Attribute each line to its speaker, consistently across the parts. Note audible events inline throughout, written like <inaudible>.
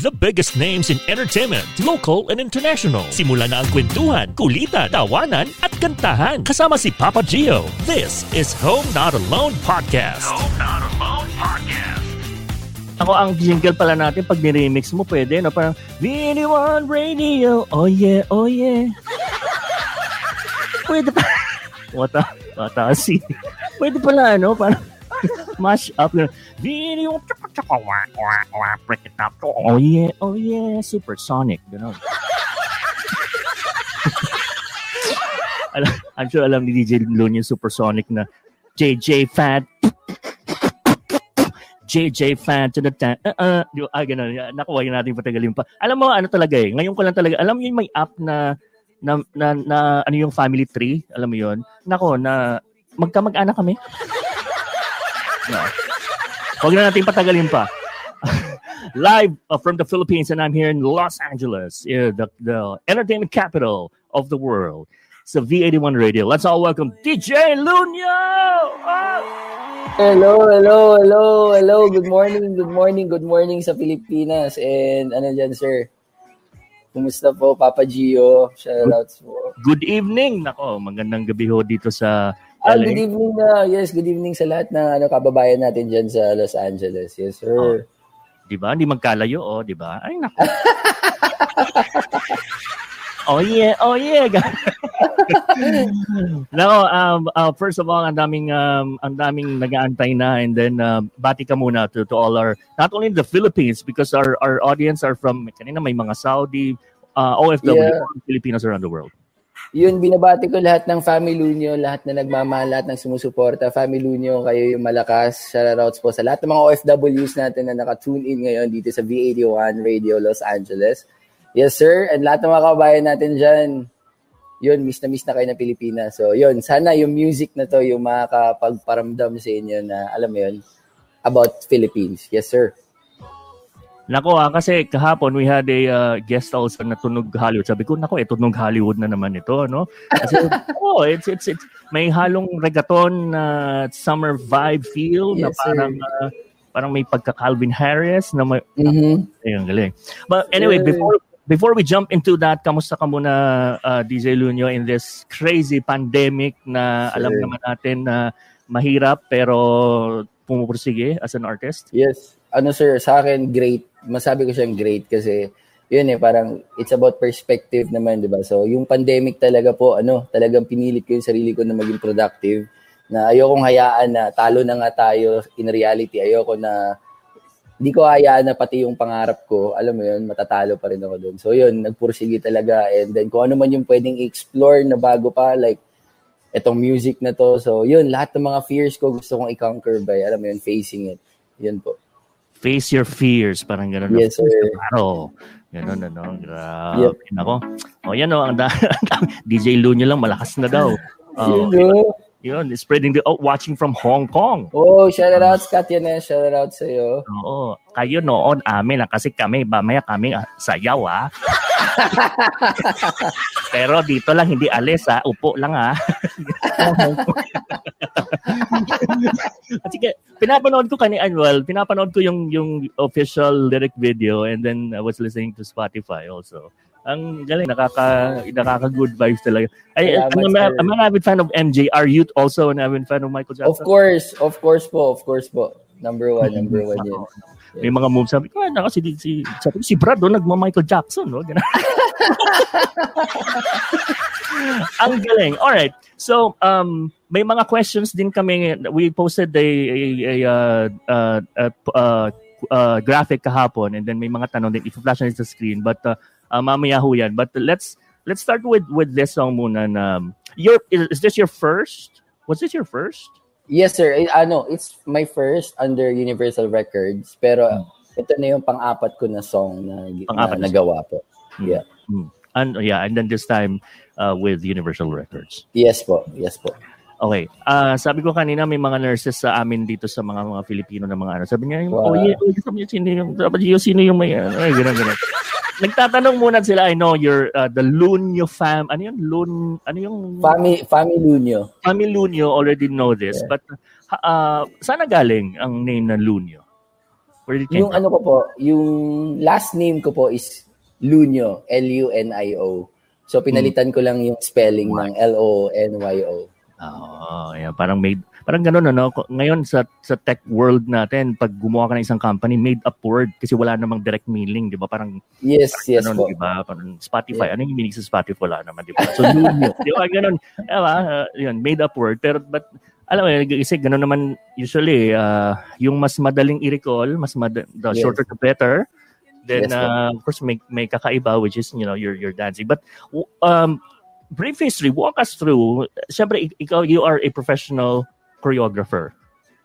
Speaker 1: The biggest names in entertainment, local and international. Simula na ang kwentuhan, kulitan, tawanan at kantahan. Kasama si Papa Gio. This is Home Not Alone Podcast. Home Not Alone Podcast.
Speaker 2: Ako ang jingle pala natin pag ni-remix mo pwede no parang VD1 Radio. Oh yeah, oh yeah. <laughs> pwede pa. <laughs> Wata, wata kasi. Pwede pala ano, parang <laughs> mash up. Video, tsaka wah, wah, wah, break it up. Oh yeah, oh yeah, supersonic. Ganon. <laughs> I'm sure alam ni DJ Lun yung supersonic na JJ Fat JJ fan to the tan. Uh, uh? Ah, ganun. Nakuha yun natin patagalin pa. Alam mo, ano talaga eh. Ngayon ko lang talaga. Alam mo yung may app na na, na, na ano yung family tree, alam mo yun? Nako, na magkamag-anak kami. <laughs> no. Huwag na natin patagalin pa. <laughs> Live uh, from the Philippines and I'm here in Los Angeles, yeah, the, the entertainment capital of the world. It's the V81 Radio. Let's all welcome DJ Lunyo! Oh!
Speaker 3: Hello, hello, hello, hello. Good morning, good morning, good morning sa Pilipinas. And ano dyan, sir? Kumusta po, Papa Gio? Shoutouts po.
Speaker 2: Good evening! Nako, magandang gabi ho dito sa
Speaker 3: Ah, good evening na. yes, good evening sa lahat ng ano, kababayan natin dyan sa Los Angeles. Yes, sir.
Speaker 2: Di ba? Hindi magkalayo, oh, di ba? Ay, nako. <laughs> oh yeah, oh yeah. <laughs> Nako, um, uh, first of all, ang daming um, ang daming nag-aantay na and then uh, bati ka muna to, to all our not only in the Philippines because our our audience are from kanina may mga Saudi uh, OFW
Speaker 3: Yeah.
Speaker 2: Filipinos around the world.
Speaker 3: Yun, binabati ko lahat ng Family Lunyo, lahat na nagmamahal, lahat ng sumusuporta. Family Lunyo, kayo yung malakas. Shoutouts po sa lahat ng mga OFWs natin na naka-tune in ngayon dito sa V81 Radio Los Angeles. Yes, sir. And lahat ng mga kabayan natin dyan, yun, miss na miss na kayo ng Pilipinas. So, yun, sana yung music na to, yung makakapagparamdam sa inyo na, alam mo yun, about Philippines. Yes, sir.
Speaker 2: Nako ah, kasi kahapon we had a uh, guest also na tunog Hollywood. Sabi ko, nako, eh, tunog Hollywood na naman ito, no? Kasi, <laughs> oh, it's, it's, it's, may halong reggaeton na summer vibe feel na
Speaker 3: Yes, sir.
Speaker 2: parang, uh, parang may pagka Calvin Harris na may,
Speaker 3: Mhm.
Speaker 2: ayun, galing. But anyway,
Speaker 3: Sir.
Speaker 2: before before we jump into that, kamusta ka muna, uh, DJ Lunyo, in this crazy pandemic na
Speaker 3: Sir.
Speaker 2: alam naman natin na mahirap pero pumupursige as an artist?
Speaker 3: Yes. Ano sir, sa akin great. Masabi ko siyang great kasi yun eh parang it's about perspective naman, 'di ba? So, yung pandemic talaga po ano, talagang pinilit ko yung sarili ko na maging productive na ayokong hayaan na talo na nga tayo in reality. Ayoko na hindi ko hayaan na pati yung pangarap ko, alam mo yun, matatalo pa rin ako doon. So yun, nagpursige talaga and then kung ano man yung pwedeng explore na bago pa like etong music na to. So yun, lahat ng mga fears ko gusto kong i-conquer by, alam mo yun, facing it. Yun po.
Speaker 2: Face your fears, parang gano'n.
Speaker 3: Yes, sir.
Speaker 2: Claro. Ganun, ano. Grabe. Nako. O yan o, ang da- <laughs> DJ Lunyo lang, malakas na daw. Oh,
Speaker 3: Yun, no?
Speaker 2: yun, spreading the, oh, watching from Hong Kong.
Speaker 3: Oh, shout out Katya na, shout out sa iyo.
Speaker 2: Oo. Kayo noon, amin ah, kasi kami, mamaya kami ah, sayaw ah. <laughs> Pero dito lang, hindi alis ah. Upo lang ah. <laughs> Sige, pinapanood ko kanina, well, pinapanood ko yung yung official lyric video and then I was listening to Spotify also. Ang galing, nakaka, nakaka good vibes talaga. Ay,
Speaker 3: Salamat,
Speaker 2: I'm, a,
Speaker 3: sir.
Speaker 2: I'm an avid fan of MJ. Are you also an avid fan of Michael Jackson?
Speaker 3: Of course, of course po, of course po. Number one, number one yun.
Speaker 2: May mga moves sabi ko, naka, si, si, sabi si Brad, oh, nagma-Michael Jackson, no? Ganun. <laughs> Ang galing. All right. So, um, may mga questions din kami. We posted a, a, a, uh, uh, uh, uh, graphic kahapon and then may mga tanong din. If-flash na sa screen. But uh, uh, mamaya ho yan. But let's let's start with with this song muna. Na, um, your, is, is this your first? Was this your first?
Speaker 3: Yes, sir. Eh, ano, it's my first under Universal Records. Pero ito na yung pang-apat ko na song na,
Speaker 2: Pang-apat
Speaker 3: na
Speaker 2: na
Speaker 3: nagawa po. Yeah.
Speaker 2: Hmm. And yeah, and then this time uh, with Universal Records.
Speaker 3: Yes po, yes po.
Speaker 2: Okay. Ah, sabi ko kanina may mga nurses sa amin dito sa mga mga Filipino na mga ano. Sabi niya,
Speaker 3: Wow.
Speaker 2: oh yeah, oh, sabi niya, sino yung, sabi niya, sino yung may, ano, ay, ganun, ganun. Nagtatanong muna sila, I know you're uh, the Lunyo fam, ano yun, Lun, ano yung,
Speaker 3: Fami, Fami Lunyo.
Speaker 2: family Lunyo already know this,
Speaker 3: Yeah.
Speaker 2: but uh, saan galing ang name ng Lunyo? Where did it
Speaker 3: Yung ano ko po, yung last name ko po is Lunyo, L-U-N-I-O. So pinalitan ko lang yung spelling ng L-O-N-Y-O.
Speaker 2: Oo, yeah, parang made parang ganoon ano ngayon sa sa tech world natin pag gumawa ka ng isang company made up word kasi wala namang direct meaning di ba? Parang
Speaker 3: Yes, yes
Speaker 2: ganun,
Speaker 3: po.
Speaker 2: di ba? Parang Spotify ano yung meaning sa Spotify? Wala naman di ba? So Luno di ba? Ganun. Di ba? Uh, yun made up word. Pero but alam mo yun, kasi ganun naman usually uh, yung mas madaling i-recall mas mad- the
Speaker 3: Yes.
Speaker 2: shorter the better then
Speaker 3: Yes,
Speaker 2: uh, of course may may kakaiba which is you know your your dancing. But um brief history walk us through. Syempre ik- ikaw you are a professional choreographer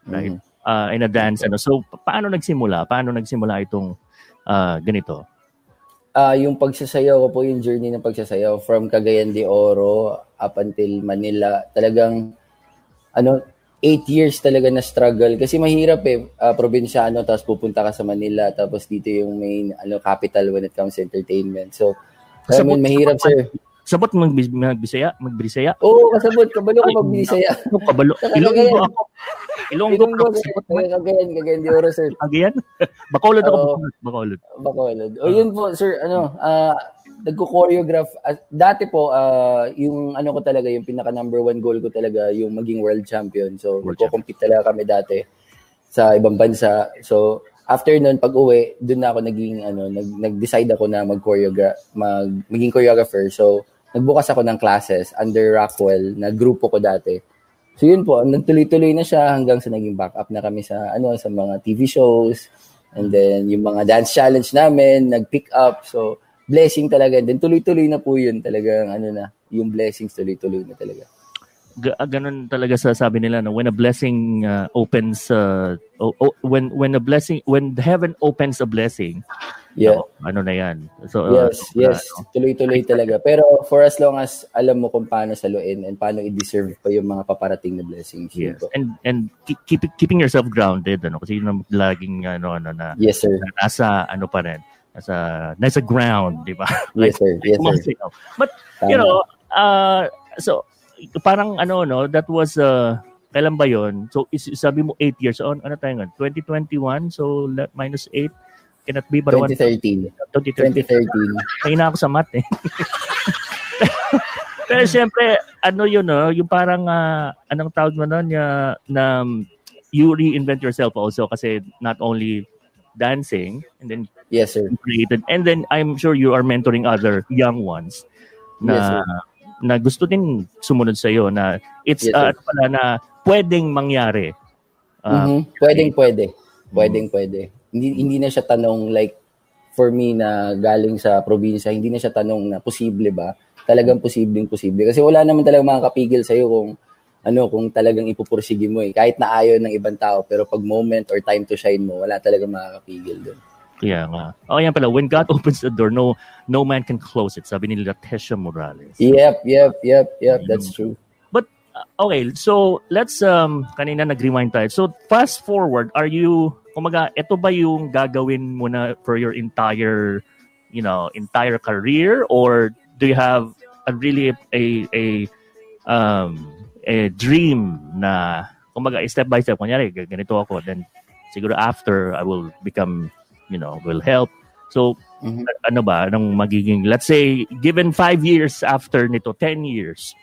Speaker 2: right
Speaker 3: Mhm.
Speaker 2: uh, in a dance ano so pa- paano nagsimula paano nagsimula itong uh, ganito
Speaker 3: Ah, yung pagsasayaw ko po, yung journey ng pagsasayaw from Cagayan de Oro up until Manila, talagang ano, eight years talaga na struggle kasi mahirap eh, ah, probinsyano tapos pupunta ka sa Manila tapos dito yung main ano capital when it comes to entertainment. So, I mean, mahirap sir.
Speaker 2: Sabot magbis- magbisaya magbisaya
Speaker 3: Oo, kasabot, kabalo ko magbisaya.
Speaker 2: ano <laughs> kabalo Ilonggo ako Ilonggo ako sabot
Speaker 3: Cagayan, Cagayan de Oro, sir.
Speaker 2: Cagayan <laughs> Bacolod ako
Speaker 3: Oo.
Speaker 2: Bacolod Bacolod.
Speaker 3: O yun po, sir, ano, ah nagko-choreograph. ah, dati po, ah, yung ano ko talaga, yung pinaka number one goal ko talaga, yung maging world champion. So, nagko-compete talaga kami dati sa ibang bansa. So, after nun, pag uwi, dun na ako naging, ano, nag, nag-decide ako na mag-choreograph, mag, maging choreographer. So, nagbukas ako ng classes under Rockwell, na grupo ko dati. So yun po, nagtuloy-tuloy na siya hanggang sa naging backup na kami sa ano sa mga TV shows and then yung mga dance challenge namin nag-pick up. So blessing talaga. Then tuloy-tuloy na po yun talagang ano na, yung blessings tuloy-tuloy na talaga.
Speaker 2: Ga- ah, ganun talaga sa sabi nila no when a blessing uh, opens uh, o- o- when when a blessing when heaven opens a blessing
Speaker 3: Yeah.
Speaker 2: no, ano na yan so uh,
Speaker 3: Yes,
Speaker 2: sobra,
Speaker 3: yes.
Speaker 2: no?
Speaker 3: Tuloy-tuloy talaga. Pero for as long as alam mo kung paano saluin and paano i-deserve pa yung mga paparating na blessings.
Speaker 2: yes
Speaker 3: po.
Speaker 2: and and keep, keep keeping yourself grounded ano kasi yun ang laging ano ano na
Speaker 3: Yes, sir.
Speaker 2: na nasa ano pa rin nasa nasa ground di ba <laughs>
Speaker 3: Yes, sir. Yes, sir.
Speaker 2: But
Speaker 3: Tama.
Speaker 2: you know uh so parang ano no that was uh kailan ba yon so is, sabi mo 8 years on ano tayo ngayon 2021 so minus 8 cannot be but
Speaker 3: 2013.
Speaker 2: 2013
Speaker 3: 2013.
Speaker 2: Kaya na ako sa math eh. <laughs> Pero siyempre, ano yun, no? yung parang, ah, anong tawag mo nun, ya, na um, you reinvent yourself also kasi not only dancing and then
Speaker 3: Yes, sir.
Speaker 2: created and then I'm sure you are mentoring other young ones na
Speaker 3: Yes, sir.
Speaker 2: na gusto din sumunod sa iyo na it's
Speaker 3: Yes,
Speaker 2: ano pala na pwedeng mangyari. Ah,
Speaker 3: Mhm. Pwedeng pwede. Pwedeng pwede. Hindi hindi na siya tanong like for me na galing sa probinsya, hindi na siya tanong na posible ba? Talagang posibleng posible kasi wala naman talaga makakapigil sa iyo kung ano kung talagang ipupursige mo eh. Kahit na ayaw ng ibang tao pero pag moment or time to shine mo, wala talaga makakapigil doon.
Speaker 2: Kaya nga. Oh, yan pala. When God <laughs> opens the door, no no man can close it. Sabi nila Tesha Morales.
Speaker 3: Yep, yep, yep, yep, that's true.
Speaker 2: But uh, okay, so let's um kanina nag-rewind tayo. So fast forward, are you kumaga ito ba yung gagawin mo na for your entire you know, entire career or do you have a really a a um a dream na kumaga step by step kunyari ganito ako then siguro after I will become you know, will help. So
Speaker 3: Mhm.
Speaker 2: ano ba anong magiging let's say given five years after nito 10 years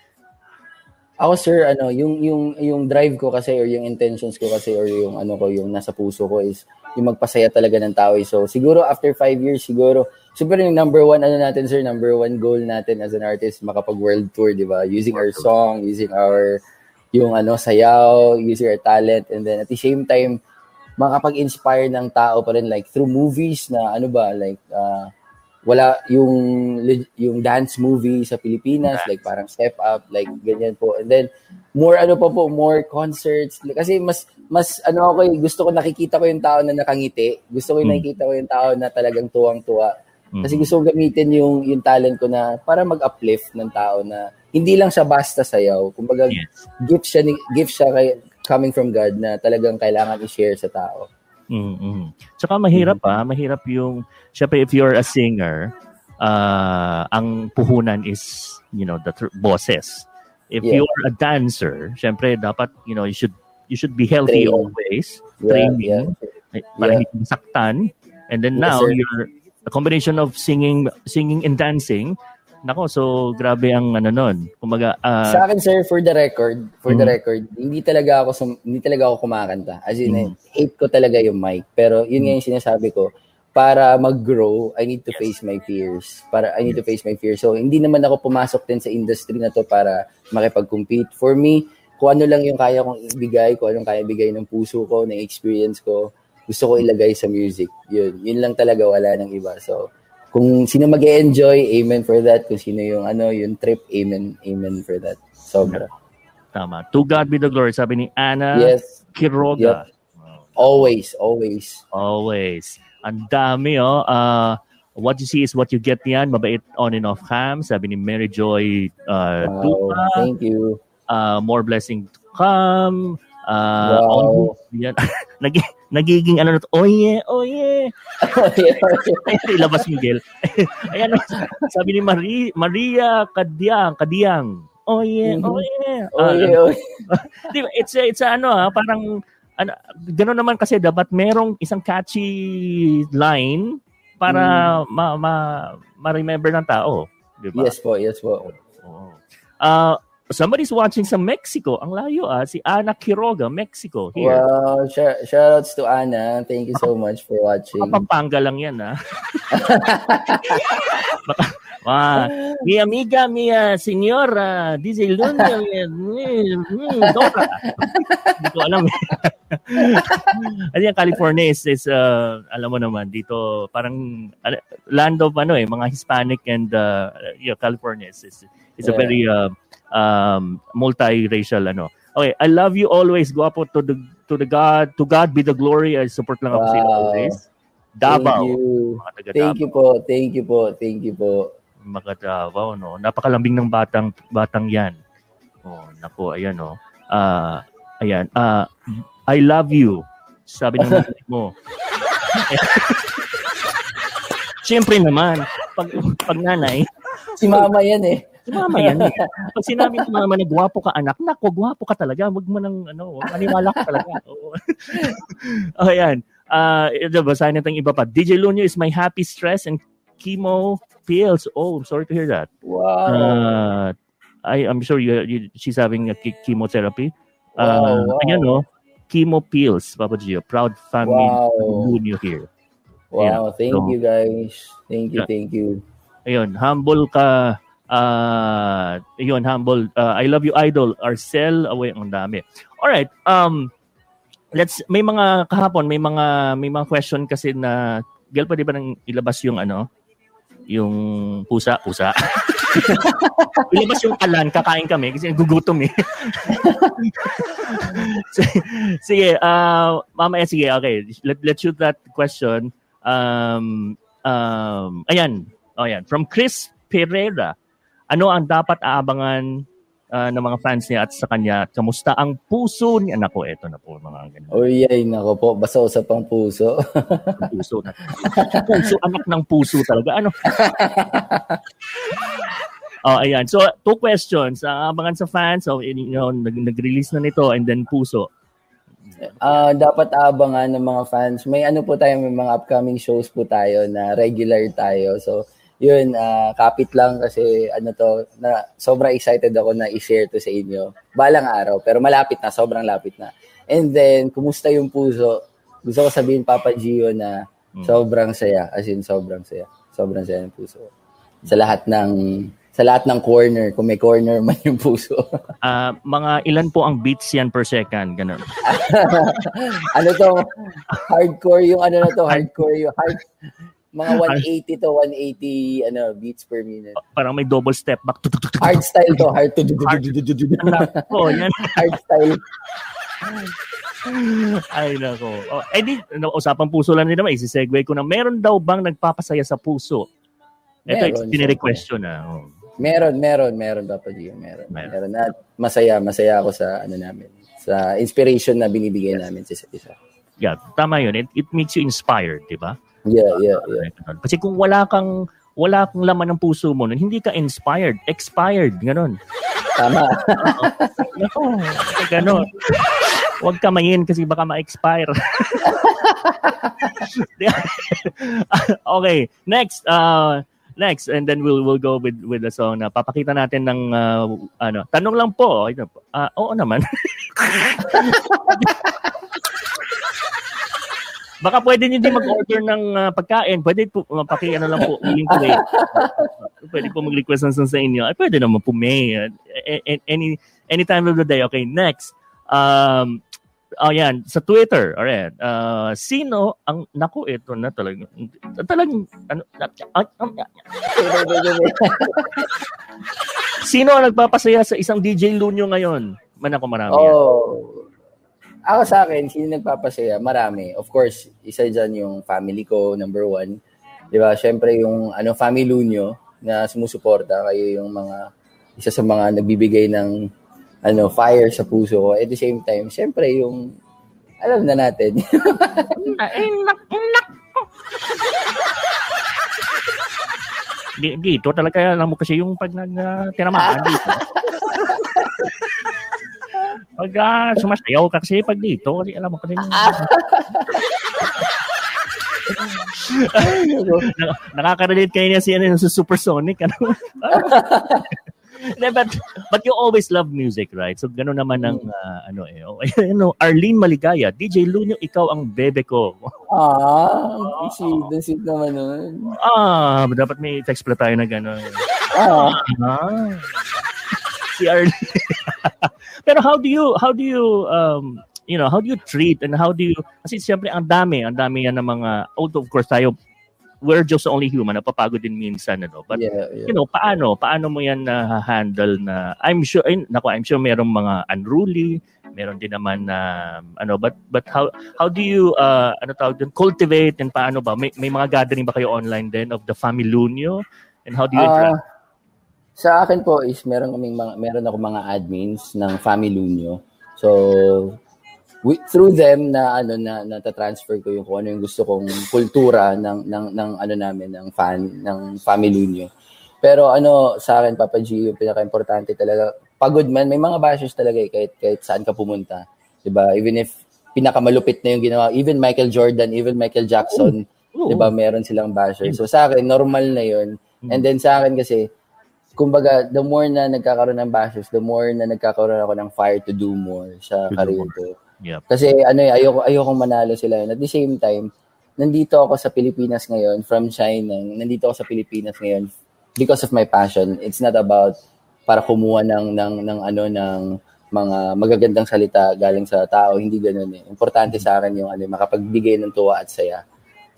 Speaker 3: Ako sir, ano, yung yung yung drive ko kasi or yung intentions ko kasi or yung ano ko, yung nasa puso ko is yung magpasaya talaga ng tao. eh. So siguro after five years siguro, siguro yung number one ano natin sir, number one goal natin as an artist makapag world tour, di ba? Using our song, using our yung ano sayaw, using our talent and then at the same time makapag-inspire ng tao pa rin like through movies na ano ba like uh, wala yung yung dance movie sa Pilipinas like parang step up like ganyan po. And then more ano pa po more concerts. Kasi mas mas ano ako eh, gusto ko nakikita ko yung tao na nakangiti. Gusto ko yung
Speaker 2: Mm.
Speaker 3: nakikita ko yung tao na talagang tuwang-tuwa. Kasi
Speaker 2: Mhm.
Speaker 3: gusto ko gamitin yung yung talent ko na para mag-uplift ng tao na hindi lang siya basta sayaw. Kumbaga
Speaker 2: Yes.
Speaker 3: gift siya ni- gift siya kay, coming from God na talagang kailangan i-share sa tao
Speaker 2: Mm-hmm. Tsaka mahirap ah, mahirap yung syempre if you're a singer, uh, ang puhunan is, you know, the tr- bosses. If
Speaker 3: Yeah.
Speaker 2: you're a dancer, syempre dapat, you know, you should you should be healthy
Speaker 3: Train.
Speaker 2: always,
Speaker 3: Yeah,
Speaker 2: training.
Speaker 3: yeah.
Speaker 2: Para
Speaker 3: Yeah.
Speaker 2: hindi ka masaktan. And then
Speaker 3: Yes,
Speaker 2: now,
Speaker 3: sir.
Speaker 2: you're a combination of singing singing and dancing. Nako, so grabe ang ano nun. Kumaga, ah,
Speaker 3: Sa akin, sir, for the record, for the
Speaker 2: Mhm.
Speaker 3: record, hindi talaga ako sum- hindi talaga ako kumakanta. As in,
Speaker 2: Mhm.
Speaker 3: hate ko talaga yung mic. Pero yun nga yung sinasabi ko, para mag-grow, I need to
Speaker 2: Yes.
Speaker 3: face my fears. Para I need to face my fears. So, hindi naman ako pumasok din sa industry na to para makipag-compete. For me, kung ano lang yung kaya kong ibigay, kung anong kaya ibigay ng puso ko, ng experience ko, gusto ko ilagay sa music. Yun. Yun lang talaga, wala nang iba. So, kung sino mag enjoy amen for that. Kung sino yung ano, yung trip, amen, amen for that. Sobra.
Speaker 2: tama. To God be the glory, sabi ni Ana
Speaker 3: Yes,
Speaker 2: Quiroga.
Speaker 3: always, always.
Speaker 2: Always. Ang dami, oh. Uh, what you see is what you get yan. Mabait on and off cam. Sabi ni Mary Joy uh,
Speaker 3: Wow,
Speaker 2: Dupa.
Speaker 3: thank you.
Speaker 2: Uh, more blessing to come. Uh,
Speaker 3: Wow.
Speaker 2: on- yan. Nag- nagiging ano na to, oh yeah, oh yeah. <laughs> Ay, ilabas mo, Gil. <laughs> Ayan, oh, sabi ni Marie, Maria Kadiang, Kadiang. Oh yeah, oh yeah.
Speaker 3: oh,
Speaker 2: Ah,
Speaker 3: yeah, oh, <laughs>
Speaker 2: it's a, it's a, ano ha, parang ano, gano'n naman kasi dapat merong isang catchy line para ma, ma, ma-remember ng tao. Di ba?
Speaker 3: Yes po, yes po.
Speaker 2: Oo. Ah, somebody's watching sa Mexico. Ang layo ah. Si Ana Quiroga, Mexico. Here.
Speaker 3: Wow, shout, shoutouts to Anna. Thank you so much for watching.
Speaker 2: Pampanga lang yan ah. <laughs> Ah, mi amiga, mi ah, señora, dice Luna, Dora. Hindi ko alam. <laughs> Ano yung California is, is uh, alam mo naman, dito parang land of ano eh, mga Hispanic and uh, yeah, California is, is, is a
Speaker 3: Yeah.
Speaker 2: very uh, um, multiracial ano. Okay, I love you always. Go up to the to the God, to God be the glory. I support lang ako sa
Speaker 3: Wow.
Speaker 2: always.
Speaker 3: Thank
Speaker 2: Davao.
Speaker 3: you.
Speaker 2: Mga taga
Speaker 3: Thank you po. Thank you po. Thank you po.
Speaker 2: Mga Davao, no? Napakalambing ng batang batang yan. Oh, nako, ayan, no? Ah, ayan. Ah, I love you. Sabi ng <laughs> mo. Siyempre naman, pag, pag nanay,
Speaker 3: Si mama yan eh.
Speaker 2: Si mama yan. eh. Pag sinabi ng mama na gwapo ka anak, nako, gwapo ka talaga. Huwag mo nang, ano, maniwala ka talaga. <laughs> Oo. oh, ayan. Ah, uh, basahin natin iba pa. DJ Lunyo is my happy stress and chemo pills. Oh, I'm sorry to hear that.
Speaker 3: Wow.
Speaker 2: Uh, I, I'm sure you, you, she's having a che- chemotherapy. Uh,
Speaker 3: Wow, wow.
Speaker 2: Ayan, no? Chemo pills, Papa Gio. Proud family
Speaker 3: Wow.
Speaker 2: Lunyo here.
Speaker 3: wow. Thank
Speaker 2: So-
Speaker 3: you guys. Thank you.
Speaker 2: Yeah.
Speaker 3: Thank you.
Speaker 2: Ayun, humble ka. Uh, ayun, humble. Uh, I love you, idol. Arcel, away, ang dami. Alright, um, let's, may mga, kahapon, may mga, may mga question kasi na, Gel, pwede ba nang ilabas yung ano? Yung pusa, pusa. <laughs> ilabas yung kalan, kakain kami kasi gugutom eh. <laughs> sige uh, mamaya, sige, okay. Let, let's shoot that question. Um, um, ayan, oh, ayan. From Chris Pereira, ano ang dapat aabangan uh, ng mga fans niya at sa kanya? At kamusta ang puso niya? Nako, eto na po mga ganun.
Speaker 3: Oh, yay. Nako po. Basta usap ang puso.
Speaker 2: Puso na. puso, anak ng puso talaga. Ano? <laughs> oh, ayan. So, two questions. Uh, abangan sa fans. So, you know, nag- nag-release na nito and then puso.
Speaker 3: Ah, dapat abangan ng mga fans. May ano po tayo, may mga upcoming shows po tayo na regular tayo. So, yun, ah, kapit lang kasi ano to, na sobrang excited ako na i-share to sa inyo. Balang araw, pero malapit na, sobrang lapit na. And then, kumusta yung puso? Gusto ko sabihin, Papa Gio, na
Speaker 2: Mm.
Speaker 3: sobrang saya. As in, sobrang saya. Sobrang saya ng puso. Sa lahat ng sa lahat ng corner, kung may corner man yung puso. <laughs>
Speaker 2: Ah, mga ilan po ang beats yan per second? Ganun. <laughs>
Speaker 3: ano to, hardcore yung ano na to, hardcore yung hard, mga 180 to 180 ano beats per minute.
Speaker 2: Parang may double step back.
Speaker 3: Hard style to, hard to
Speaker 2: Oh, yan.
Speaker 3: hard style.
Speaker 2: Ay, nako. Oh, eh di, usapang puso lang din naman. Isi-segue ko na. Meron daw bang nagpapasaya sa puso? Ito,
Speaker 3: Meron,
Speaker 2: pinirequest ko na. Oh.
Speaker 3: Meron, meron, meron Papa Gio, meron.
Speaker 2: Meron.
Speaker 3: Meron. At masaya, masaya ako sa ano namin, sa inspiration na binibigay namin sa isa.
Speaker 2: Yeah, tama yun. It, it makes you inspired, di ba?
Speaker 3: Yeah, yeah, yeah.
Speaker 2: Kasi kung wala kang wala kang laman ng puso mo nun, hindi ka inspired, expired, ganun.
Speaker 3: Tama.
Speaker 2: Nako, ganon. Huwag kamayin kasi baka ma-expire. <laughs> okay, next. Uh, next and then we'll we'll go with with the song na papakita natin ng uh, ano tanong lang po uh, oo naman <laughs> Baka pwede niyo din mag-order ng uh, pagkain. Pwede po, uh, paki ano lang po, link ko eh. pwede po mag-request ng sa inyo. Ay, pwede naman po may. Uh, any, any time of the day. Okay, next. Um, oh yan, sa Twitter. Alright. Uh, sino ang, naku, ito na talaga. Talagang, ano, <laughs> sino ang nagpapasaya sa isang DJ Lunyo ngayon? Man ako marami.
Speaker 3: Oh, ako sa akin, sino nagpapasaya? Marami. Of course, isa dyan yung family ko, number one. Di ba? Siyempre, yung ano, family nyo na sumusuporta, kayo yung mga, isa sa mga nagbibigay ng ano, fire sa puso ko. At the same time, siyempre, yung, alam na natin.
Speaker 2: Ay, nak, nak. dito talaga alam mo kasi yung pag nag uh, tinamaan dito. <laughs> Pag uh, sumasayaw ka kasi pag dito, kasi alam mo kasi <laughs> Nakaka-relate kayo niya si ano, sa Supersonic. Ano? but, but you always love music, right? So, gano'n naman ang, uh, ano eh. Oh, <laughs> ano, Arlene Maligaya, DJ Lunyo, ikaw ang bebe ko.
Speaker 3: Ah, oh. sweet, sweet naman nun.
Speaker 2: Ah, dapat may text pala tayo na gano'n.
Speaker 3: Ah.
Speaker 2: ah. si Arlene. <laughs> <laughs> Pero how do you how do you um you know, how do you treat and how do you kasi siyempre ang dami, ang dami yan ng mga although of course tayo we're just only human, napapagod din minsan ano. But
Speaker 3: yeah, yeah.
Speaker 2: you know, paano paano mo yan na handle na I'm sure ay, nako, I'm sure merong mga unruly, meron din naman na um, ano but but how how do you uh ano tawag din cultivate and paano ba may, may mga gathering ba kayo online din of the family Lunyo and how do you interact? Uh,
Speaker 3: sa akin po is meron kaming mga meron ako mga admins ng Family Lunyo. So we, through them na ano na nata-transfer ko yung kung ano yung gusto kong kultura ng ng ng ano namin ng fan ng Family Lunyo. Pero ano sa akin Papa G yung pinaka-importante talaga pagod man may mga bashers talaga eh, kahit kahit saan ka pumunta. 'Di ba? Even if pinakamalupit na yung ginawa, even Michael Jordan, even Michael Jackson, oh. 'di ba, meron silang bashers. So sa akin normal na 'yon. And then sa akin kasi kumbaga, the more na nagkakaroon ng bashes, the more na nagkakaroon ako ng fire to do more sa to career ko.
Speaker 2: Yep.
Speaker 3: Kasi ano eh, ayoko, ayoko manalo sila. At the same time, nandito ako sa Pilipinas ngayon, from China, nandito ako sa Pilipinas ngayon because of my passion. It's not about para kumuha ng, ng, ng ano, ng mga magagandang salita galing sa tao. Hindi ganoon eh. Importante sa akin yung ano, makapagbigay ng tuwa at saya.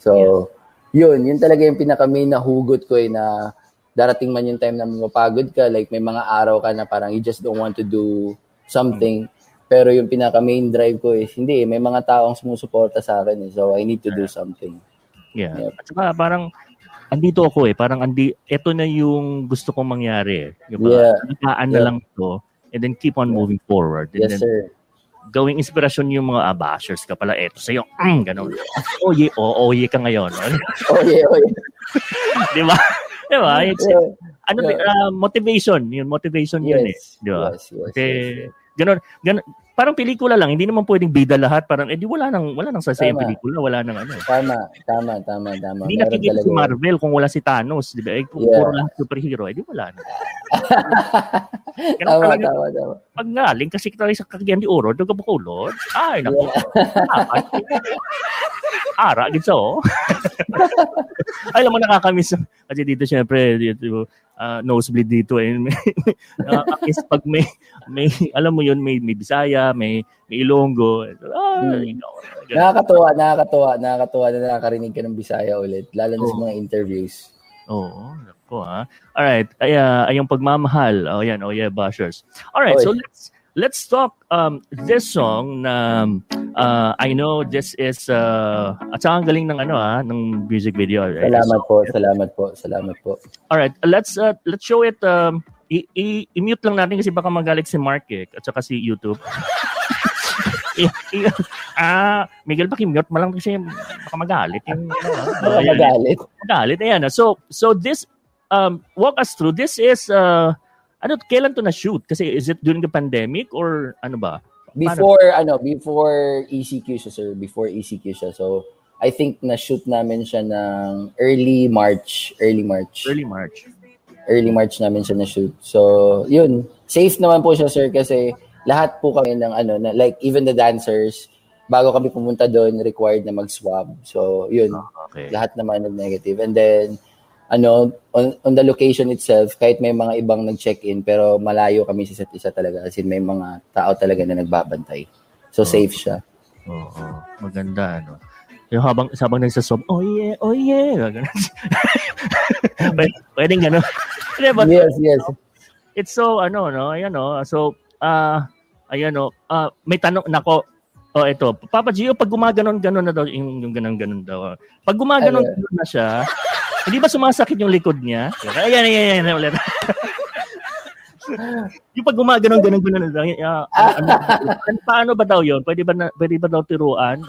Speaker 3: So, yeah. yun, yun talaga yung pinaka-main na hugot ko eh na darating man yung time na mapagod ka, like may mga araw ka na parang you just don't want to do something. Pero yung pinaka main drive ko is, hindi, may mga taong sumusuporta sa akin eh, so I need to do something.
Speaker 2: Yeah. yeah. At saka parang, andito ako eh, parang andi, ito na yung gusto kong mangyari. Yung
Speaker 3: yeah.
Speaker 2: Nakaan yeah. na lang to, and then keep on yeah. moving forward. And
Speaker 3: yes,
Speaker 2: then,
Speaker 3: sir.
Speaker 2: Gawing inspirasyon yung mga abashers ka pala. Eto sa'yo, <clears throat> mm, ganun. Oye, o, oye ka ngayon.
Speaker 3: oye, oye. <laughs>
Speaker 2: Di ba? Di ba? It's, yeah. ano, yeah. Uh, motivation. Yun, motivation yes. yun eh. Di ba?
Speaker 3: Yes, yes,
Speaker 2: Kasi,
Speaker 3: yes, yes.
Speaker 2: ganun, ganun, parang pelikula lang, hindi naman pwedeng bida lahat, parang edi wala nang wala nang sasayang pelikula, wala nang ano.
Speaker 3: Tama, tama, tama, tama.
Speaker 2: Hindi nakikita si Marvel kung wala si Thanos, di ba? Eh, kung yeah. puro lahat superhero, edi wala na. <laughs>
Speaker 3: tama, talaga, tama, tama.
Speaker 2: Pag galing kasi kita sa kagyan di oro, duga bukulod. Ay, nako. <laughs> Ara, gito. <laughs> Ay, alam mo, nakakamiss. Kasi dito, syempre, dito, uh, nosebleed dito eh. uh, pag may, may, alam mo yun, may, may Bisaya, may, may Ilonggo. Ah,
Speaker 3: hmm. you know, nakakatuwa, nakakatuwa, nakakatuwa na nakakarinig ka ng Bisaya ulit, lalo na oh. sa mga interviews.
Speaker 2: Oo, oh, ko ha. All right, ay uh, ay yung pagmamahal. Oh, yan, oh yeah, bashers. All right, Oy. so let's let's talk um this song na uh, I know this is uh at saka ang galing ng ano ah ng music video.
Speaker 3: Right? Salamat so, po, salamat po, salamat po.
Speaker 2: All right, let's uh, let's show it um i- i- i-mute lang natin kasi baka magalit si Mark eh, at saka si YouTube. <laughs> Ah, Miguel, paki-mute mo lang kasi baka magalit. Yung, <laughs>
Speaker 3: uh, magalit.
Speaker 2: Magalit. Ayan. So, so this, um, walk us through. This is, uh, ano, kailan to na-shoot? Kasi is it during the pandemic or ano ba?
Speaker 3: Before, ano, before ECQ siya, sir. Before ECQ siya. So, I think na-shoot namin siya ng early March. Early March.
Speaker 2: Early March.
Speaker 3: Early March namin siya na-shoot. So, yun. Safe naman po siya, sir, kasi lahat po kami ng ano, na, like even the dancers, bago kami pumunta doon, required na mag-swab. So, yun.
Speaker 2: Okay.
Speaker 3: Lahat naman nag-negative. And then, ano, on, on the location itself, kahit may mga ibang nag-check-in, pero malayo kami sa isa't isa talaga. As in, may mga tao talaga na nagbabantay. So, safe siya.
Speaker 2: Oo. oo. Maganda, ano. Yung habang, habang nagsasob, oh yeah, oh yeah. <laughs> Pwede, pwedeng gano'n. <laughs> But
Speaker 3: Yes, yes.
Speaker 2: it's so, ano, no, ayan, no. So, ah, ayan, no, ah, may tanong, nako, oh, ito, Papa Gio, pag gumaganon-ganon na daw, yung, yung ganon-ganon daw, pag gumaganon-ganon na siya, hindi ba sumasakit yung likod niya? Ayan, ayan, ayan, ulit. <laughs> yung pag gumaganon-ganon-ganon na daw, ano, ano, <laughs> paano ba daw yun? Pwede ba, na, pwede ba daw tiruan?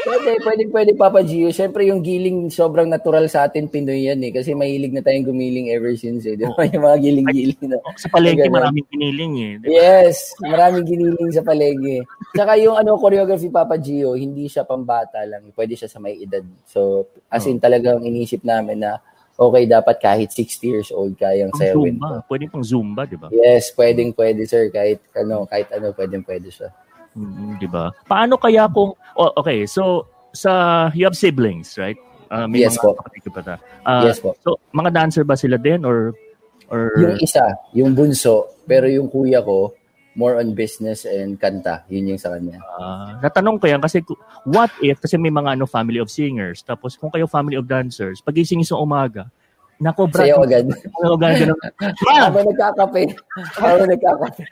Speaker 3: Pwede, pwede, pwede, Papa Gio. Siyempre, yung giling sobrang natural sa atin, Pinoy yan eh. Kasi mahilig na tayong gumiling ever since eh. Di ba? Yung mga giling-giling na.
Speaker 2: Sa palengke, maraming piniling eh. Di ba?
Speaker 3: Yes, maraming giniling sa palengke. Tsaka yung ano choreography Papa Gio, hindi siya pambata lang. Pwede siya sa may edad. So, as in talagang inisip namin na okay, dapat kahit 60 years old kayang
Speaker 2: Pang
Speaker 3: sayawin.
Speaker 2: Zumba. Pwede pang Zumba, di ba?
Speaker 3: Yes, pwedeng pwede sir. Kahit ano, kahit ano, pwedeng pwede siya.
Speaker 2: Mm, di ba? Paano kaya kung oh, okay, so sa you have siblings, right? Ah, may
Speaker 3: Yes
Speaker 2: mga
Speaker 3: po.
Speaker 2: kapatid ka pa ta. Ah,
Speaker 3: yes po.
Speaker 2: So mga dancer ba sila din or or
Speaker 3: Yung isa, yung bunso, pero yung kuya ko, more on business and kanta. Yun yung sa kanya.
Speaker 2: ah, natanong ko yan kasi what if kasi may mga ano family of singers tapos kung kayo family of dancers pagising sa umaga Nako, Brad.
Speaker 3: Sayaw agad.
Speaker 2: Ganun? Ma, <laughs>
Speaker 3: Habang nagkakape. <laughs> Habang nagkakape.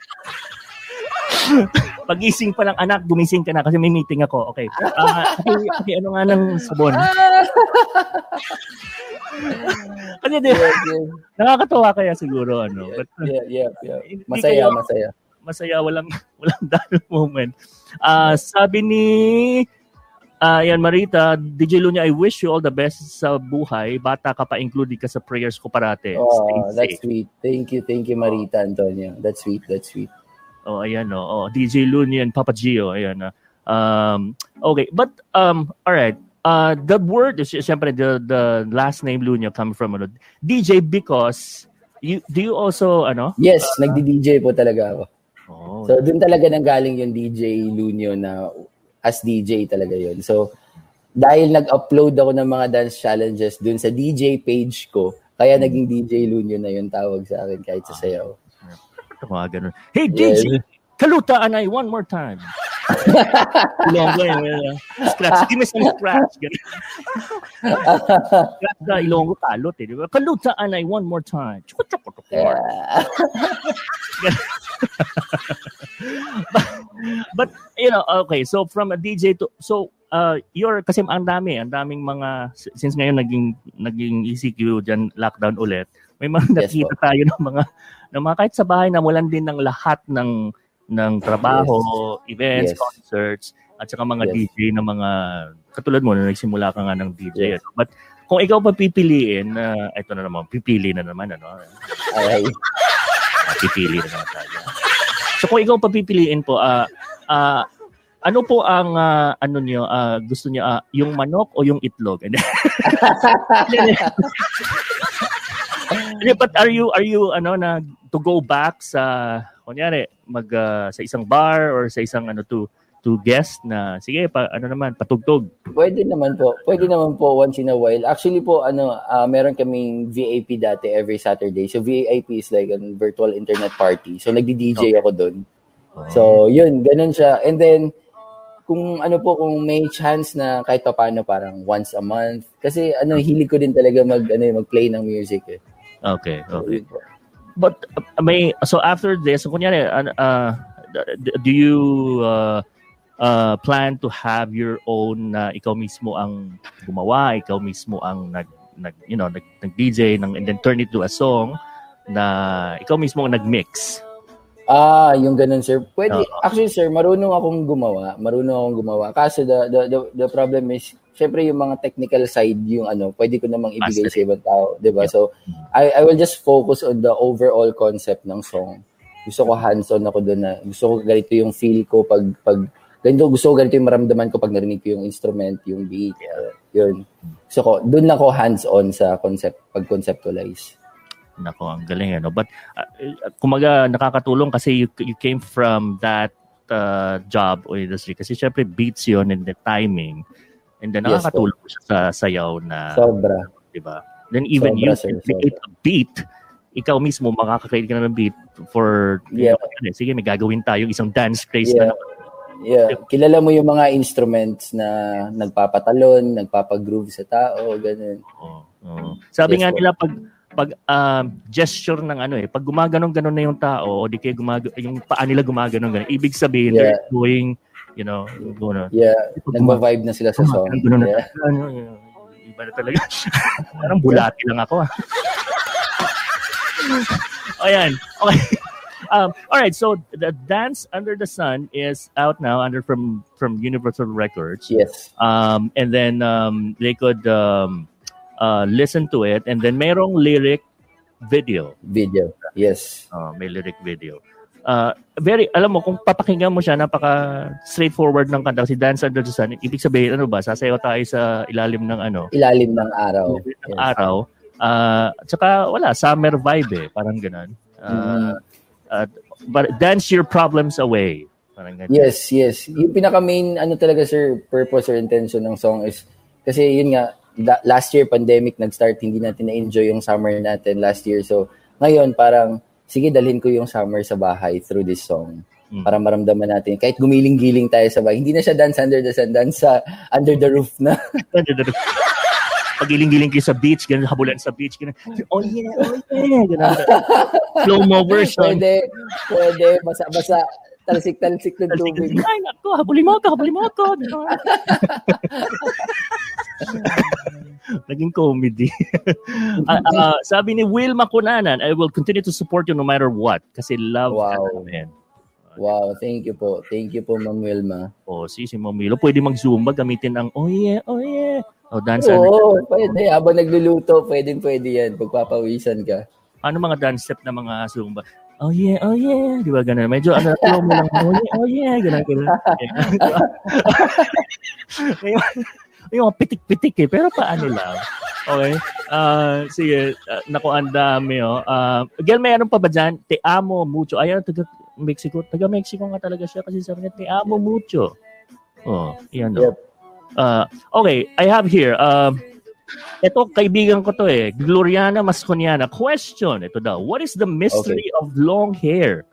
Speaker 2: Pagising pa ng anak, gumising ka na kasi may meeting ako. Okay. Ah, okay, okay, ano nga ng sabon? <laughs> Kasi di,
Speaker 3: Yes, yes.
Speaker 2: nakakatawa kaya siguro ano. But
Speaker 3: Yeah, yeah, yeah.
Speaker 2: Hindi
Speaker 3: Masaya,
Speaker 2: kayo-
Speaker 3: masaya.
Speaker 2: masaya, walang <laughs> walang dull moment. Ah, sabi ni Ah, yan Marita, DJ Lunya, I wish you all the best sa buhay. Bata ka pa, included ka sa prayers ko parate.
Speaker 3: Oh,
Speaker 2: Stay
Speaker 3: that's
Speaker 2: safe.
Speaker 3: sweet. Thank you, thank you, Marita Antonio. That's sweet, that's sweet.
Speaker 2: Oh, ayan no. Oh, DJ Lunya and Papa Gio, ayan na. Um, okay, but um, all right. Uh, the word is siyempre the the last name Lunya coming from ano, DJ because you do you also ano?
Speaker 3: Yes, nagdi-DJ po talaga ako.
Speaker 2: Oh,
Speaker 3: So, dun talaga nanggaling yung DJ Lunyo na as DJ talaga yun. So, dahil nag-upload ako ng mga dance challenges dun sa DJ page ko, kaya naging DJ Lunyo na yung tawag sa akin kahit sa sayaw.
Speaker 2: Mga ganun. Hey. DJ, kalutaan ay one more time. Ilonggo yun. yun. Scratch. Give me some scratch. Scratch na Ilonggo talot eh. di ba? Kalutaan ay one more time. Chuko, chuko, chuko.
Speaker 3: Yeah.
Speaker 2: but, <laughs> but, you know, okay. So, from a DJ to, so, uh, you're, kasi ang dami, ang daming mga, since ngayon naging, naging ECQ dyan, lockdown ulit, may mga
Speaker 3: Yes,
Speaker 2: nakita tayo ng mga, ng mga kahit sa bahay na walan din ng lahat ng, ng trabaho, events,
Speaker 3: Yes.
Speaker 2: concerts, at saka mga
Speaker 3: Yes.
Speaker 2: DJ na mga, katulad mo, na nagsimula ka nga ng DJ.
Speaker 3: Yes.
Speaker 2: ano. But, kung ikaw pa pipiliin, na ito na naman, pipili na naman, ano,
Speaker 3: Ay,
Speaker 2: Ah, pipili na naman tayo. So kung ikaw papipiliin po, ah ah, ano po ang ah, ano niyo ah, gusto niyo ah, yung manok o yung itlog? <laughs> Hindi. But are you are you ano na to go back sa kunyari mag ah, sa isang bar or sa isang ano to to guest na sige pa ano naman patugtog.
Speaker 3: pwede naman po. Pwede naman po once in a while. Actually po, ano, ah, meron kaming VIP dati every Saturday. So, VIP is like a virtual internet party. So, nagdi-DJ ako doon. So, yun, ganun siya. And then, kung ano po, kung may chance na kahit pa paano parang once a month. Kasi ano, hilig ko din talaga mag, ano, mag-play ng music eh.
Speaker 2: Okay, okay. But uh, may so after this, so kunyari, uh, uh, do you uh, uh, plan to have your own na ikaw mismo ang gumawa, ikaw mismo ang nag, nag you know, nag, nag DJ ng and then turn it to a song na ikaw mismo ang nag-mix.
Speaker 3: Ah, yung ganun, sir. Pwede.
Speaker 2: Oo.
Speaker 3: Actually, sir, marunong akong gumawa. Marunong akong gumawa. Kaso the, the, the, the problem is, syempre yung mga technical side, yung ano, pwede ko namang ibigay
Speaker 2: Master.
Speaker 3: sa ibang tao. 'di ba So, I, I will just focus on the overall concept ng song. gusto ko hands-on ako doon na gusto ko ganito yung feel ko pag pag ganito gusto ko ganito yung maramdaman ko pag narinig ko yung instrument, yung beat, uh, yun. Gusto ko doon na ako hands-on sa concept pag conceptualize.
Speaker 2: Nako, ang galing ano. But uh, kumaga nakakatulong kasi you, you came from that uh, job or industry kasi syempre beats yon and the timing. And then
Speaker 3: Yes,
Speaker 2: nakakatulong siya sa sayaw na,
Speaker 3: Sobra.
Speaker 2: 'di ba? Then even
Speaker 3: Sobra,
Speaker 2: you
Speaker 3: sir,
Speaker 2: create a beat, ikaw mismo makaka-create ka na ng beat for
Speaker 3: Yeah.
Speaker 2: you know, sige, may gagawin tayo isang dance craze
Speaker 3: Yeah.
Speaker 2: na naman.
Speaker 3: Yeah, kilala mo yung mga instruments na nagpapatalon, nagpapagroove sa tao, ganun.
Speaker 2: Oo, oo. Sabi
Speaker 3: Yes,
Speaker 2: nga
Speaker 3: po.
Speaker 2: nila pag pag um, gesture ng ano eh, pag gumaganon-ganon na yung tao o di kaya gumag yung paa nila gumaganon ganon, ibig sabihin
Speaker 3: Yeah.
Speaker 2: they're doing, you know, gano'n.
Speaker 3: Yeah,
Speaker 2: Pag
Speaker 3: nagva-vibe na sila sa song.
Speaker 2: Ganun na, ano, iba na talaga. <laughs> Parang bulati lang ako. ah. <laughs> Ayan. Okay. <laughs> Um, all right, so the Dance Under the Sun is out now under from from Universal Records.
Speaker 3: Yes.
Speaker 2: Um, and then um, they could um, uh, listen to it and then merong lyric video.
Speaker 3: Video. Yes.
Speaker 2: Uh, may lyric video. Uh, very, alam mo, kung papakinggan mo siya, napaka straightforward ng kanta. Si Dance Under the Sun, ibig sabihin, ano ba, sasayaw tayo sa ilalim ng ano,
Speaker 3: Ilalim ng araw.
Speaker 2: ng
Speaker 3: Yes.
Speaker 2: araw. Uh, tsaka wala, summer vibe eh, parang ganun. Uh, uh, but dance your problems away. Parang ganun.
Speaker 3: Yes, yes. Yung pinaka main ano talaga sir, purpose or intention ng song is kasi yun nga da- last year pandemic nag-start hindi natin na-enjoy yung summer natin last year. So ngayon parang sige dalhin ko yung summer sa bahay through this song.
Speaker 2: Mm.
Speaker 3: Para maramdaman natin kahit gumiling-giling tayo sa bahay. Hindi na siya dance under the sun, dance sa under the roof na. <laughs>
Speaker 2: Pagiling-giling kayo sa beach, ganun, habulan sa beach, ganun. Oh yeah, oh yeah, ganun. Slow-mo version.
Speaker 3: pwede, pwede, basa-basa, talsik-talsik ng tubig.
Speaker 2: Ay, nako, habulin mo ako, habulin mo ako. <laughs> <laughs> Naging comedy. <laughs> Ah, ah, sabi ni Will Makunanan, I will continue to support you no matter what. Kasi love ka
Speaker 3: Wow.
Speaker 2: namin.
Speaker 3: Wow, thank you po. Thank you po, Ma'am Wilma.
Speaker 2: O, si si Mamilo, pwede mag-zumba, gamitin ang, oh yeah, oh yeah. O, dance,
Speaker 3: Oo, pwede. Habang nagluluto, pwede pwede yan. Pagpapawisan ka.
Speaker 2: ano mga dance step na mga zumba? Oh yeah, oh yeah. Di ba ganun? Medyo ano, tulong mo lang, oh yeah, oh yeah. Ganun, ganun. <laughs> yung, pitik-pitik eh. Pero paano lang? Okay. Ah, sige. Uh, naku, ang dami oh. Uh, Gel, may ano pa ba dyan? Te amo mucho. Ayan, taga Mexico. Taga Mexico nga talaga siya kasi sabi niya, te amo mucho. Oh, yan oh.
Speaker 3: Yep.
Speaker 2: Uh, okay, I have here. Um, ito, kaibigan ko to eh. Gloriana Masconiana. Question, ito daw. What is the mystery of long hair?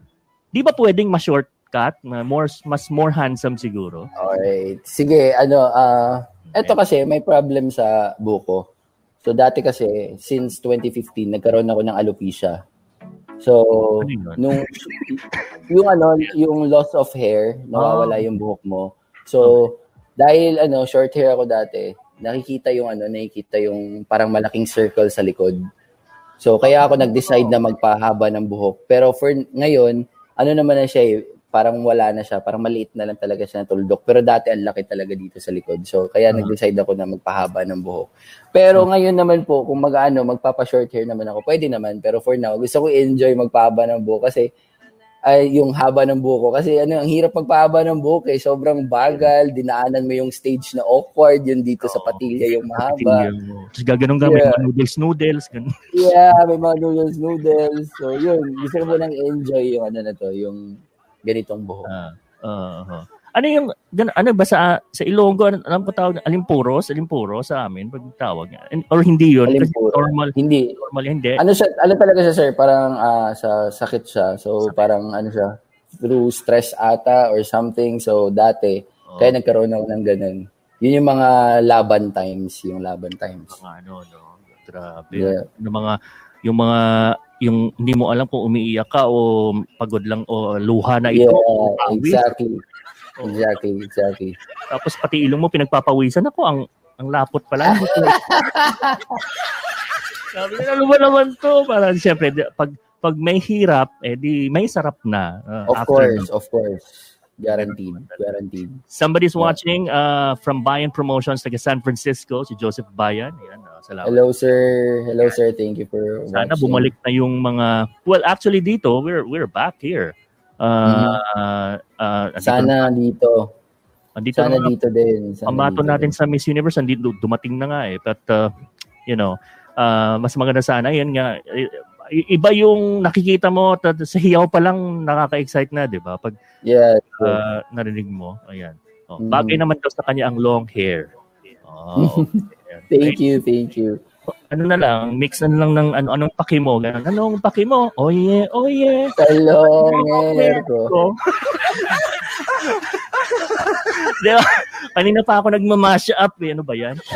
Speaker 2: Di ba pwedeng ma-shortcut? Na More, mas more handsome siguro?
Speaker 3: Alright. Sige, ano, ah, eto kasi may problem sa buko. So dati kasi, since 2015, nagkaroon ako ng alopecia. So,
Speaker 2: Ano
Speaker 3: nung, yung ano, yung loss of hair, nawawala yung buhok mo. So, dahil ano, short hair ako dati, nakikita yung ano, nakikita yung parang malaking circle sa likod. So, kaya ako nag-decide na magpahaba ng buhok. Pero for ngayon, ano naman na siya eh, parang wala na siya, parang maliit na lang talaga siya na tuldok. Pero dati ang laki talaga dito sa likod. So, kaya
Speaker 2: Ah.
Speaker 3: nag-decide ako na magpahaba ng buhok. Pero ngayon naman po, kung mag-ano, magpapa-short hair naman ako, pwede naman. Pero for now, gusto ko enjoy magpahaba ng buhok kasi ay yung haba ng buhok ko. Kasi ano, ang hirap magpahaba ng buhok eh. Sobrang bagal, dinaanan mo yung stage na awkward, yun dito sa
Speaker 2: Oo.
Speaker 3: patilya yung mahaba.
Speaker 2: Tapos gaganon ka, may
Speaker 3: Yeah.
Speaker 2: mga noodles, noodles. Ganun.
Speaker 3: Yeah, may mga noodles, noodles. So, yun. Gusto ko mo nang enjoy yung ano na to, yung ganitong buhok.
Speaker 2: Ah, uh, ano yung, gan, ano ba sa, sa Ilonggo, ano, alam ko tawag, alimpuros, alimpuro sa amin, pag tawag. niya. Or hindi yun, kasi
Speaker 3: Alimpuro.
Speaker 2: normal,
Speaker 3: Hindi.
Speaker 2: normal hindi.
Speaker 3: Ano siya, ano talaga siya, sir? Parang ah, sa sakit siya. So, parang ano siya, through stress ata or something. So, dati,
Speaker 2: Oh.
Speaker 3: kaya nagkaroon ako ng ganun. Yun yung mga laban times, yung laban times.
Speaker 2: mga ano, no? Grabe.
Speaker 3: Yeah.
Speaker 2: Yung mga, yung mga, yung hindi mo alam kung umiiyak ka o pagod lang o luha na ito.
Speaker 3: Yeah,
Speaker 2: o pawis.
Speaker 3: exactly. Exactly, exactly.
Speaker 2: Tapos pati ilong mo pinagpapawisan ako ang ang lapot pala. <laughs> Sabi ano ba naman to? Parang siyempre, pag, pag may hirap, eh di may sarap na. uh,
Speaker 3: Of course, of course. Guaranteed, guaranteed.
Speaker 2: Somebody's watching uh, from Bayan Promotions taga San Francisco, si Joseph Bayan. Ayan, uh, salamat.
Speaker 3: Hello, sir. Hello, sir. Thank you for
Speaker 2: Sana
Speaker 3: watching.
Speaker 2: bumalik na yung mga well actually dito we're we're back here. Uh, uh, andito-
Speaker 3: Sana dito.
Speaker 2: andito
Speaker 3: Sana
Speaker 2: na
Speaker 3: dito din. Sana
Speaker 2: pamato
Speaker 3: dito
Speaker 2: natin sa Miss Universe andito dumating na nga eh but uh, you know uh, mas maganda sana yan nga iba yung nakikita mo tad- sa hiyaw pa lang nakaka-excite na 'di ba pag
Speaker 3: din. Yeah.
Speaker 2: uh, narinig mo ayan oh,
Speaker 3: Mm.
Speaker 2: bagay naman daw sa kanya ang long hair oh. <laughs>
Speaker 3: Thank you, thank you.
Speaker 2: ano na lang mix na lang ng ano anong paki mo ganun anong paki mo oh yeah oh yeah
Speaker 3: Talong hair ko. <laughs>
Speaker 2: Di ba? Kanina pa ako nagmamash up eh. Ano ba yan? <laughs>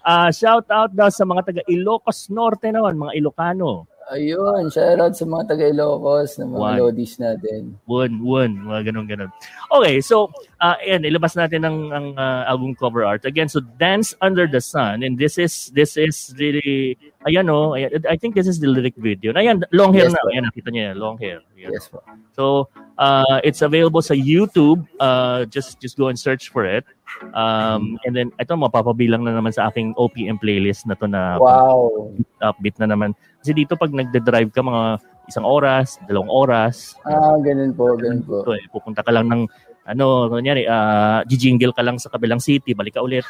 Speaker 2: Ah, shout out daw sa mga taga Ilocos Norte naman, mga Ilocano.
Speaker 3: Ayun, shoutout sa mga taga Ilocos na mga
Speaker 2: One.
Speaker 3: lodis natin.
Speaker 2: Won, won, mga ganun ganun. Okay, so uh, ayan, ilabas natin ang, ang uh, album cover art. Again, so Dance Under the Sun and this is this is really ayan oh, ayan, I think this is the lyric video. Ayan, long hair
Speaker 3: Yes,
Speaker 2: na.
Speaker 3: po.
Speaker 2: Ayan, nakita niyo yan, long hair. Ayan.
Speaker 3: Yes po.
Speaker 2: So uh, it's available sa YouTube. Uh, just just go and search for it. Um, and then ito mapapabilang na naman sa aking OPM playlist na to na
Speaker 3: Wow.
Speaker 2: upbeat na naman. Kasi dito pag nagde-drive ka mga isang oras, dalawang oras,
Speaker 3: Ah, ganun po, ganun po.
Speaker 2: ito eh, pupunta ka lang ng ano, kunyari, ah, jijingle ka lang sa kabilang city, balik ka ulit.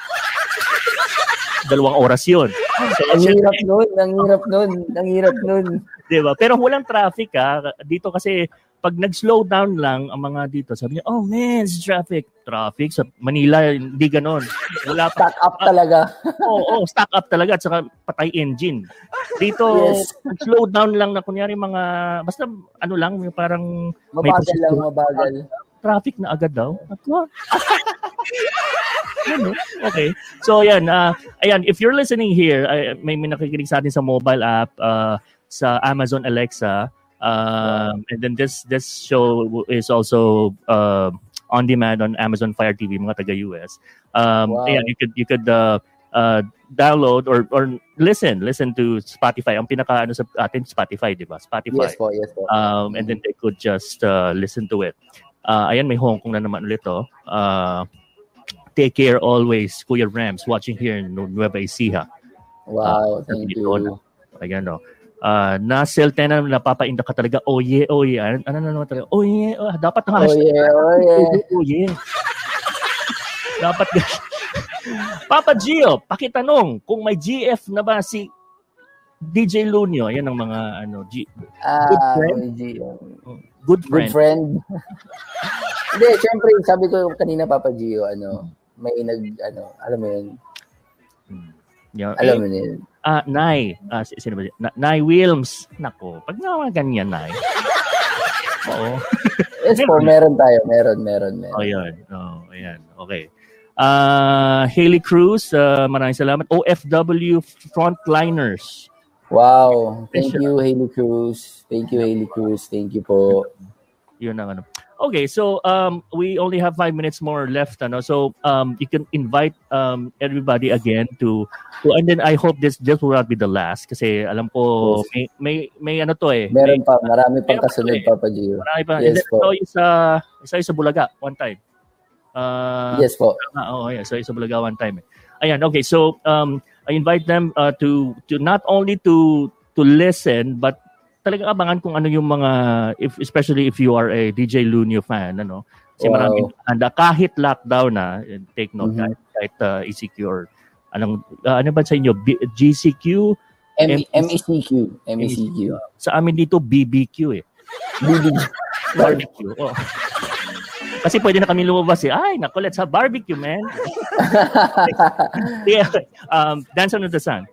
Speaker 2: Dalawang oras yun. So,
Speaker 3: Ang hirap nun, ang hirap nun, ang hirap nun.
Speaker 2: Di ba? Pero walang traffic ha. Dito kasi pag nag-slow down lang ang mga dito, sabi niya, oh man, it's traffic. Traffic sa Manila, hindi ganon. Wala pa.
Speaker 3: Stack up talaga. <laughs>
Speaker 2: Oo, oh, stock up talaga at saka patay engine. Dito,
Speaker 3: Yes.
Speaker 2: slow down lang na kunyari mga, basta ano lang, yung parang
Speaker 3: Mabagal lang, mabagal.
Speaker 2: traffic na agad daw. Ako. <laughs> Ano? Okay. So ayan, uh, ayan, if you're listening here, uh, may, may nakikinig sa atin sa mobile app, uh, sa Amazon Alexa, um, and then this this show is also uh, on demand on Amazon Fire TV mga taga US. Um,
Speaker 3: Wow.
Speaker 2: ayan, you could you could uh, uh, download or or listen listen to Spotify. Ang pinaka ano sa atin Spotify, 'di ba? Spotify.
Speaker 3: Yes po, yes po.
Speaker 2: Um, and then they could just uh, listen to it. Uh, ayan, may Hong Kong na naman ulit to. Uh, take care always, Kuya Rams, watching here in Nueva Ecija.
Speaker 3: Wow, thank you.
Speaker 2: Ayan, no. Uh, na Celta na napapainda ka talaga, oh yeah, oh yeah. Ano, ano na naman talaga, oh yeah, oh, dapat na
Speaker 3: Oh yeah, oh yeah.
Speaker 2: oh yeah. dapat <laughs> Papa Gio, pakitanong kung may GF na ba si DJ Lunyo. Yan ang mga ano, G,
Speaker 3: Ah,
Speaker 2: friend.
Speaker 3: G-
Speaker 2: good
Speaker 3: Good
Speaker 2: friend.
Speaker 3: friend. <laughs> Hindi, syempre, sabi ko kanina, Papa Gio, ano, may nag, ano, alam mo yun,
Speaker 2: Yeah.
Speaker 3: alam mo yun.
Speaker 2: Ah, Nay. Ah, si- sino ba? yun? Na, Nay Wilms. Nako, pag naman ganyan, Nay. <laughs> Oo.
Speaker 3: Yes po, meron tayo, meron, meron, meron.
Speaker 2: Oh, yan. Oh, ayan. Okay. Ah, Haley Cruz, ah, maraming salamat. OFW Frontliners.
Speaker 3: Wow, thank you, Haley Cruz. Thank you, Haley Cruz. Thank you po.
Speaker 2: Yun ang ano. Okay, so um, we only have five minutes more left. Ano? So um, you can invite um, everybody again to, to and then I hope this this will not be the last kasi alam ko
Speaker 3: Yes.
Speaker 2: may may may ano to eh.
Speaker 3: Meron pa, marami pang
Speaker 2: Meron pa
Speaker 3: kasunod,
Speaker 2: eh.
Speaker 3: Papa Gio.
Speaker 2: Marami pa.
Speaker 3: Yes
Speaker 2: and then
Speaker 3: po.
Speaker 2: ito isa isa sa Bulaga one time. Uh,
Speaker 3: Yes po.
Speaker 2: Ah, oo, yeah. So, sa Bulaga one time. eh. Ayan, okay. So, um, I invite them uh, to to not only to to listen, but talagang abangan kung ano yung mga, if, especially if you are a DJ Lunio fan, ano. Kasi
Speaker 3: Wow.
Speaker 2: maraming handa. Kahit lockdown na, and take note,
Speaker 3: Mhm.
Speaker 2: kahit, kahit uh, ECQ or anong, uh, ano ba sa inyo? B- GCQ?
Speaker 3: M-
Speaker 2: M-
Speaker 3: MECQ. MECQ.
Speaker 2: Sa amin dito, BBQ eh.
Speaker 3: BBQ.
Speaker 2: Barbecue. Oh. Kasi pwede na kami lumabas eh. Ay, naku, let's have barbecue, man. <laughs> <laughs> yeah. Um, Dance Under the Sun.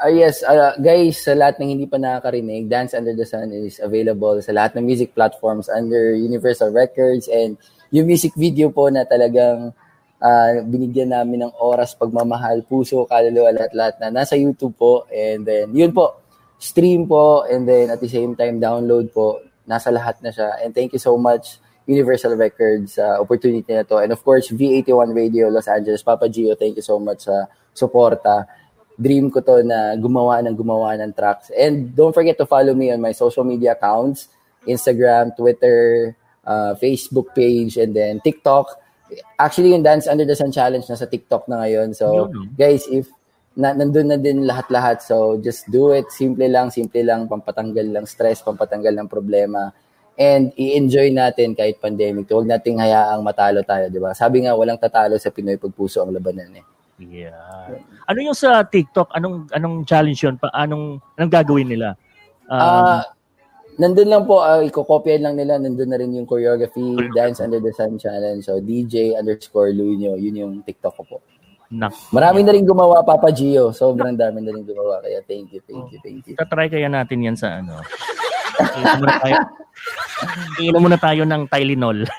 Speaker 3: Ah yes, ah, guys, sa lahat ng hindi pa nakakarinig, Dance Under the Sun is available sa lahat ng music platforms under Universal Records and yung music video po na talagang ah, binigyan namin ng oras, pagmamahal, puso, kaluluwa, lahat-lahat na nasa YouTube po. And then, yun po, stream po, and then at the same time, download po. Nasa lahat na siya. And thank you so much, Universal Records, sa opportunity na to. And of course, V81 Radio Los Angeles. Papa Gio, thank you so much sa suporta dream ko to na gumawa ng gumawa ng tracks. And don't forget to follow me on my social media accounts, Instagram, Twitter, uh, Facebook page, and then TikTok. Actually, yung Dance Under the Sun Challenge nasa TikTok na ngayon. So, guys, if na, nandun na din lahat-lahat. So, just do it. Simple lang, simple lang. Pampatanggal lang stress, pampatanggal ng problema. And i-enjoy natin kahit pandemic. Huwag nating hayaang matalo tayo, di ba? Sabi nga, walang tatalo sa Pinoy pagpuso ang labanan eh.
Speaker 2: Yeah. Ano yung sa TikTok? Anong anong challenge yun? Pa, anong, anong gagawin nila? Um,
Speaker 3: Ah, nandun lang po, uh, ikokopyan lang nila, nandun na rin yung choreography, Dance Under the Sun Challenge. So, DJ underscore Luño, yun yung TikTok ko po.
Speaker 2: nak,
Speaker 3: Marami na rin gumawa, Papa Gio. Sobrang dami na rin gumawa. Kaya thank you, thank you, thank you.
Speaker 2: tatry kaya natin yan sa ano. Iinom muna tayo. Muna tayo ng Tylenol. <laughs>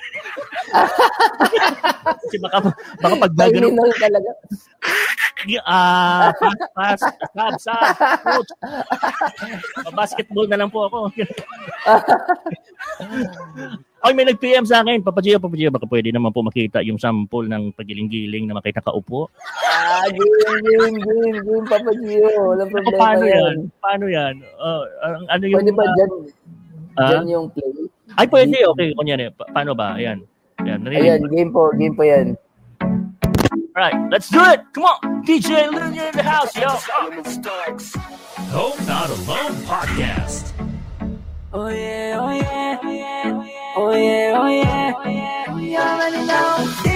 Speaker 2: Kasi baka, baka pag gagano,
Speaker 3: Tylenol talaga.
Speaker 2: ah, pass, pass, sab, sab, coach. basketball na lang po ako. Ay, may nag-PM sa akin. Papa Gio, Papa Gio, baka pwede naman po makita yung sample ng pagiling-giling na makita kaupo.
Speaker 3: Ah, game, game, game, game, Papa Gio. Walang
Speaker 2: Ako,
Speaker 3: problema
Speaker 2: paano yan?
Speaker 3: yan.
Speaker 2: Paano yan? Uh, ano yung...
Speaker 3: Pwede ba
Speaker 2: ah,
Speaker 3: dyan,
Speaker 2: ah?
Speaker 3: dyan yung play?
Speaker 2: ay, pwede. Okay, kunyari. Pa- paano ba? Ayan. Ayan. narinig
Speaker 3: game po, game po yan.
Speaker 2: Right, let's do it. Come on. DJ Lunya in the house, yo.
Speaker 1: Home Not Alone Podcast.
Speaker 4: Oh yeah, oh yeah, oh yeah, oh yeah, oh yeah, oh yeah. You already know.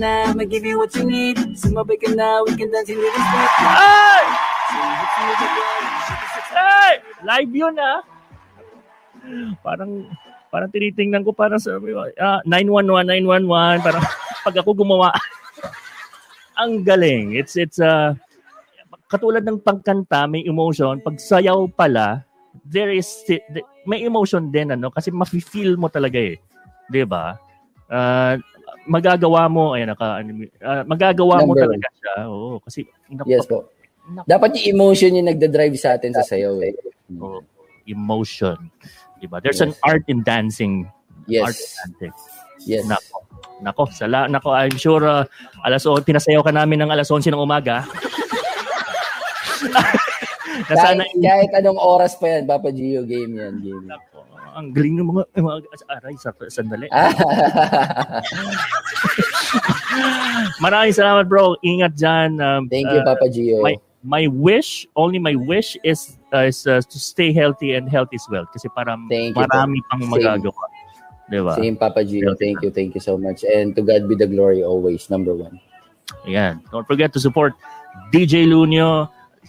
Speaker 4: Na, I'ma give you what you need. Sumabay ka na, we can dance in rhythm step.
Speaker 2: Hey! Hey! Live yun, ah. Parang, parang tinitingnan ko parang sa, ah, 911, 911, parang <laughs> pag ako gumawa, <laughs> ang galing. It's, it's, uh, katulad ng pagkanta, may emotion. Pag sayaw pala, there is, may emotion din, ano, kasi mafe-feel mo talaga eh. 'Di ba? Ah, magagawa mo, ayan, naka, ah, magagawa mo
Speaker 3: Number
Speaker 2: talaga siya. Oo, kasi, naku,
Speaker 3: Yes po.
Speaker 2: naku,
Speaker 3: Dapat yung emotion yung nagda-drive sa atin sa sayaw eh.
Speaker 2: Oh, emotion. Diba? There's an art in dancing. Art in
Speaker 3: Yes.
Speaker 2: dancing.
Speaker 3: Yes.
Speaker 2: Nako. Nako, sala, nako, I'm sure uh, alas o pinasayaw ka namin ng alas 11 ng umaga. na <laughs> sana
Speaker 3: Kahit, kahit anong oras pa yan, Papa Gio, game yan. Game.
Speaker 2: Nako, ang galing ng mga, mga aray, sa, sandali.
Speaker 3: Ah. <laughs>
Speaker 2: Maraming salamat bro. Ingat dyan. Um,
Speaker 3: Thank you,
Speaker 2: uh,
Speaker 3: Papa Gio.
Speaker 2: my my wish, only my wish is uh, is uh, to stay healthy and health is well kasi para
Speaker 3: Thank you,
Speaker 2: marami pang
Speaker 3: Same.
Speaker 2: magagawa. 'Di ba?
Speaker 3: Same, Papa Gio. Thank you, thank you so much. And to God be the glory always, number one.
Speaker 2: Ayan. Don't forget to support DJ Lunyo.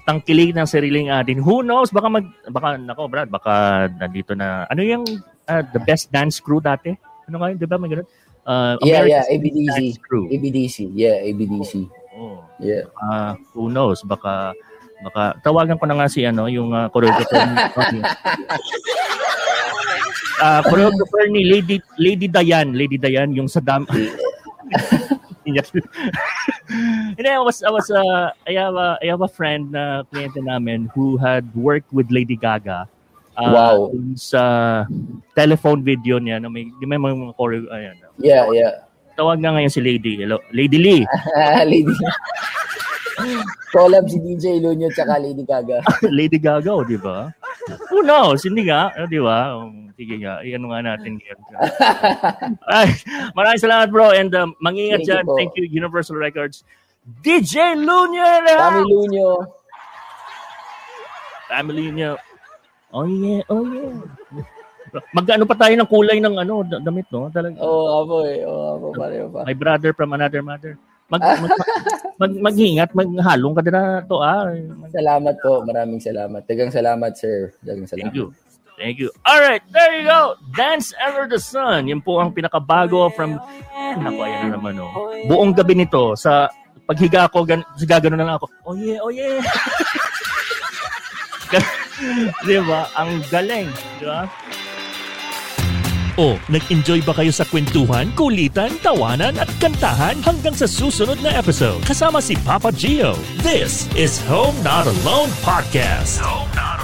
Speaker 2: Tangkilig ng sariling atin. Who knows? Baka mag... Baka, nako Brad, baka nandito na... Ano yung uh, the best dance crew dati? Ano nga yun? Di ba? May ganun? Uh,
Speaker 3: Yeah, yeah, ABDC. ABDC. Yeah, ABDC.
Speaker 2: Oh.
Speaker 3: Yeah.
Speaker 2: Uh, who knows? Baka... Baka tawagan ko na nga si ano yung uh, choreographer uh, <laughs> choreographer ni Lady Lady Diane Lady Diane yung sa dam <laughs> <laughs> And I was, I was, uh, I have a, I have a friend na kliyente namin who had worked with Lady Gaga. Uh,
Speaker 3: Wow.
Speaker 2: Sa telephone video niya na may, di may mga choreo, ayan.
Speaker 3: Yeah, yeah.
Speaker 2: Tawag na ngayon si Lady. Hello, Lady Lee. <laughs>
Speaker 3: Lady. Collab si DJ Lunyo tsaka Lady Gaga. <laughs>
Speaker 2: Lady Gaga, oh, di ba? Who knows? Hindi nga, oh, di ba? Um, sige nga, iyan nga natin yan. <laughs> Ay, maraming salamat bro and um, mangingat
Speaker 3: Thank you
Speaker 2: dyan.
Speaker 3: po.
Speaker 2: Thank you Universal Records. DJ Lunya na!
Speaker 3: Kami Lunyo.
Speaker 2: family niya. Oh yeah, oh yeah. Magkano pa tayo ng kulay ng ano, da- damit, no? Talaga.
Speaker 3: Oo, oh, eh. Oo, apo. Pareho pa.
Speaker 2: My brother from another mother. Mag, <laughs> mag, mag, maghingat, maghalong ka din na to, ah. Mag-
Speaker 3: Salamat po. Maraming salamat. Dagang salamat, sir. Dagang salamat.
Speaker 2: Thank you. Thank you. All right, there you go. Dance Under the Sun. Yan po ang pinakabago from... Naku, ayan na naman, oh. Buong gabi nito, sa paghiga ko, gan, gagano na lang ako. Oh yeah, oh yeah. <laughs> di ba? Ang galing. Di ba?
Speaker 1: O, nag-enjoy ba kayo sa kwentuhan, kulitan, tawanan at kantahan hanggang sa susunod na episode kasama si Papa Gio? This is Home Not Alone Podcast. Home Not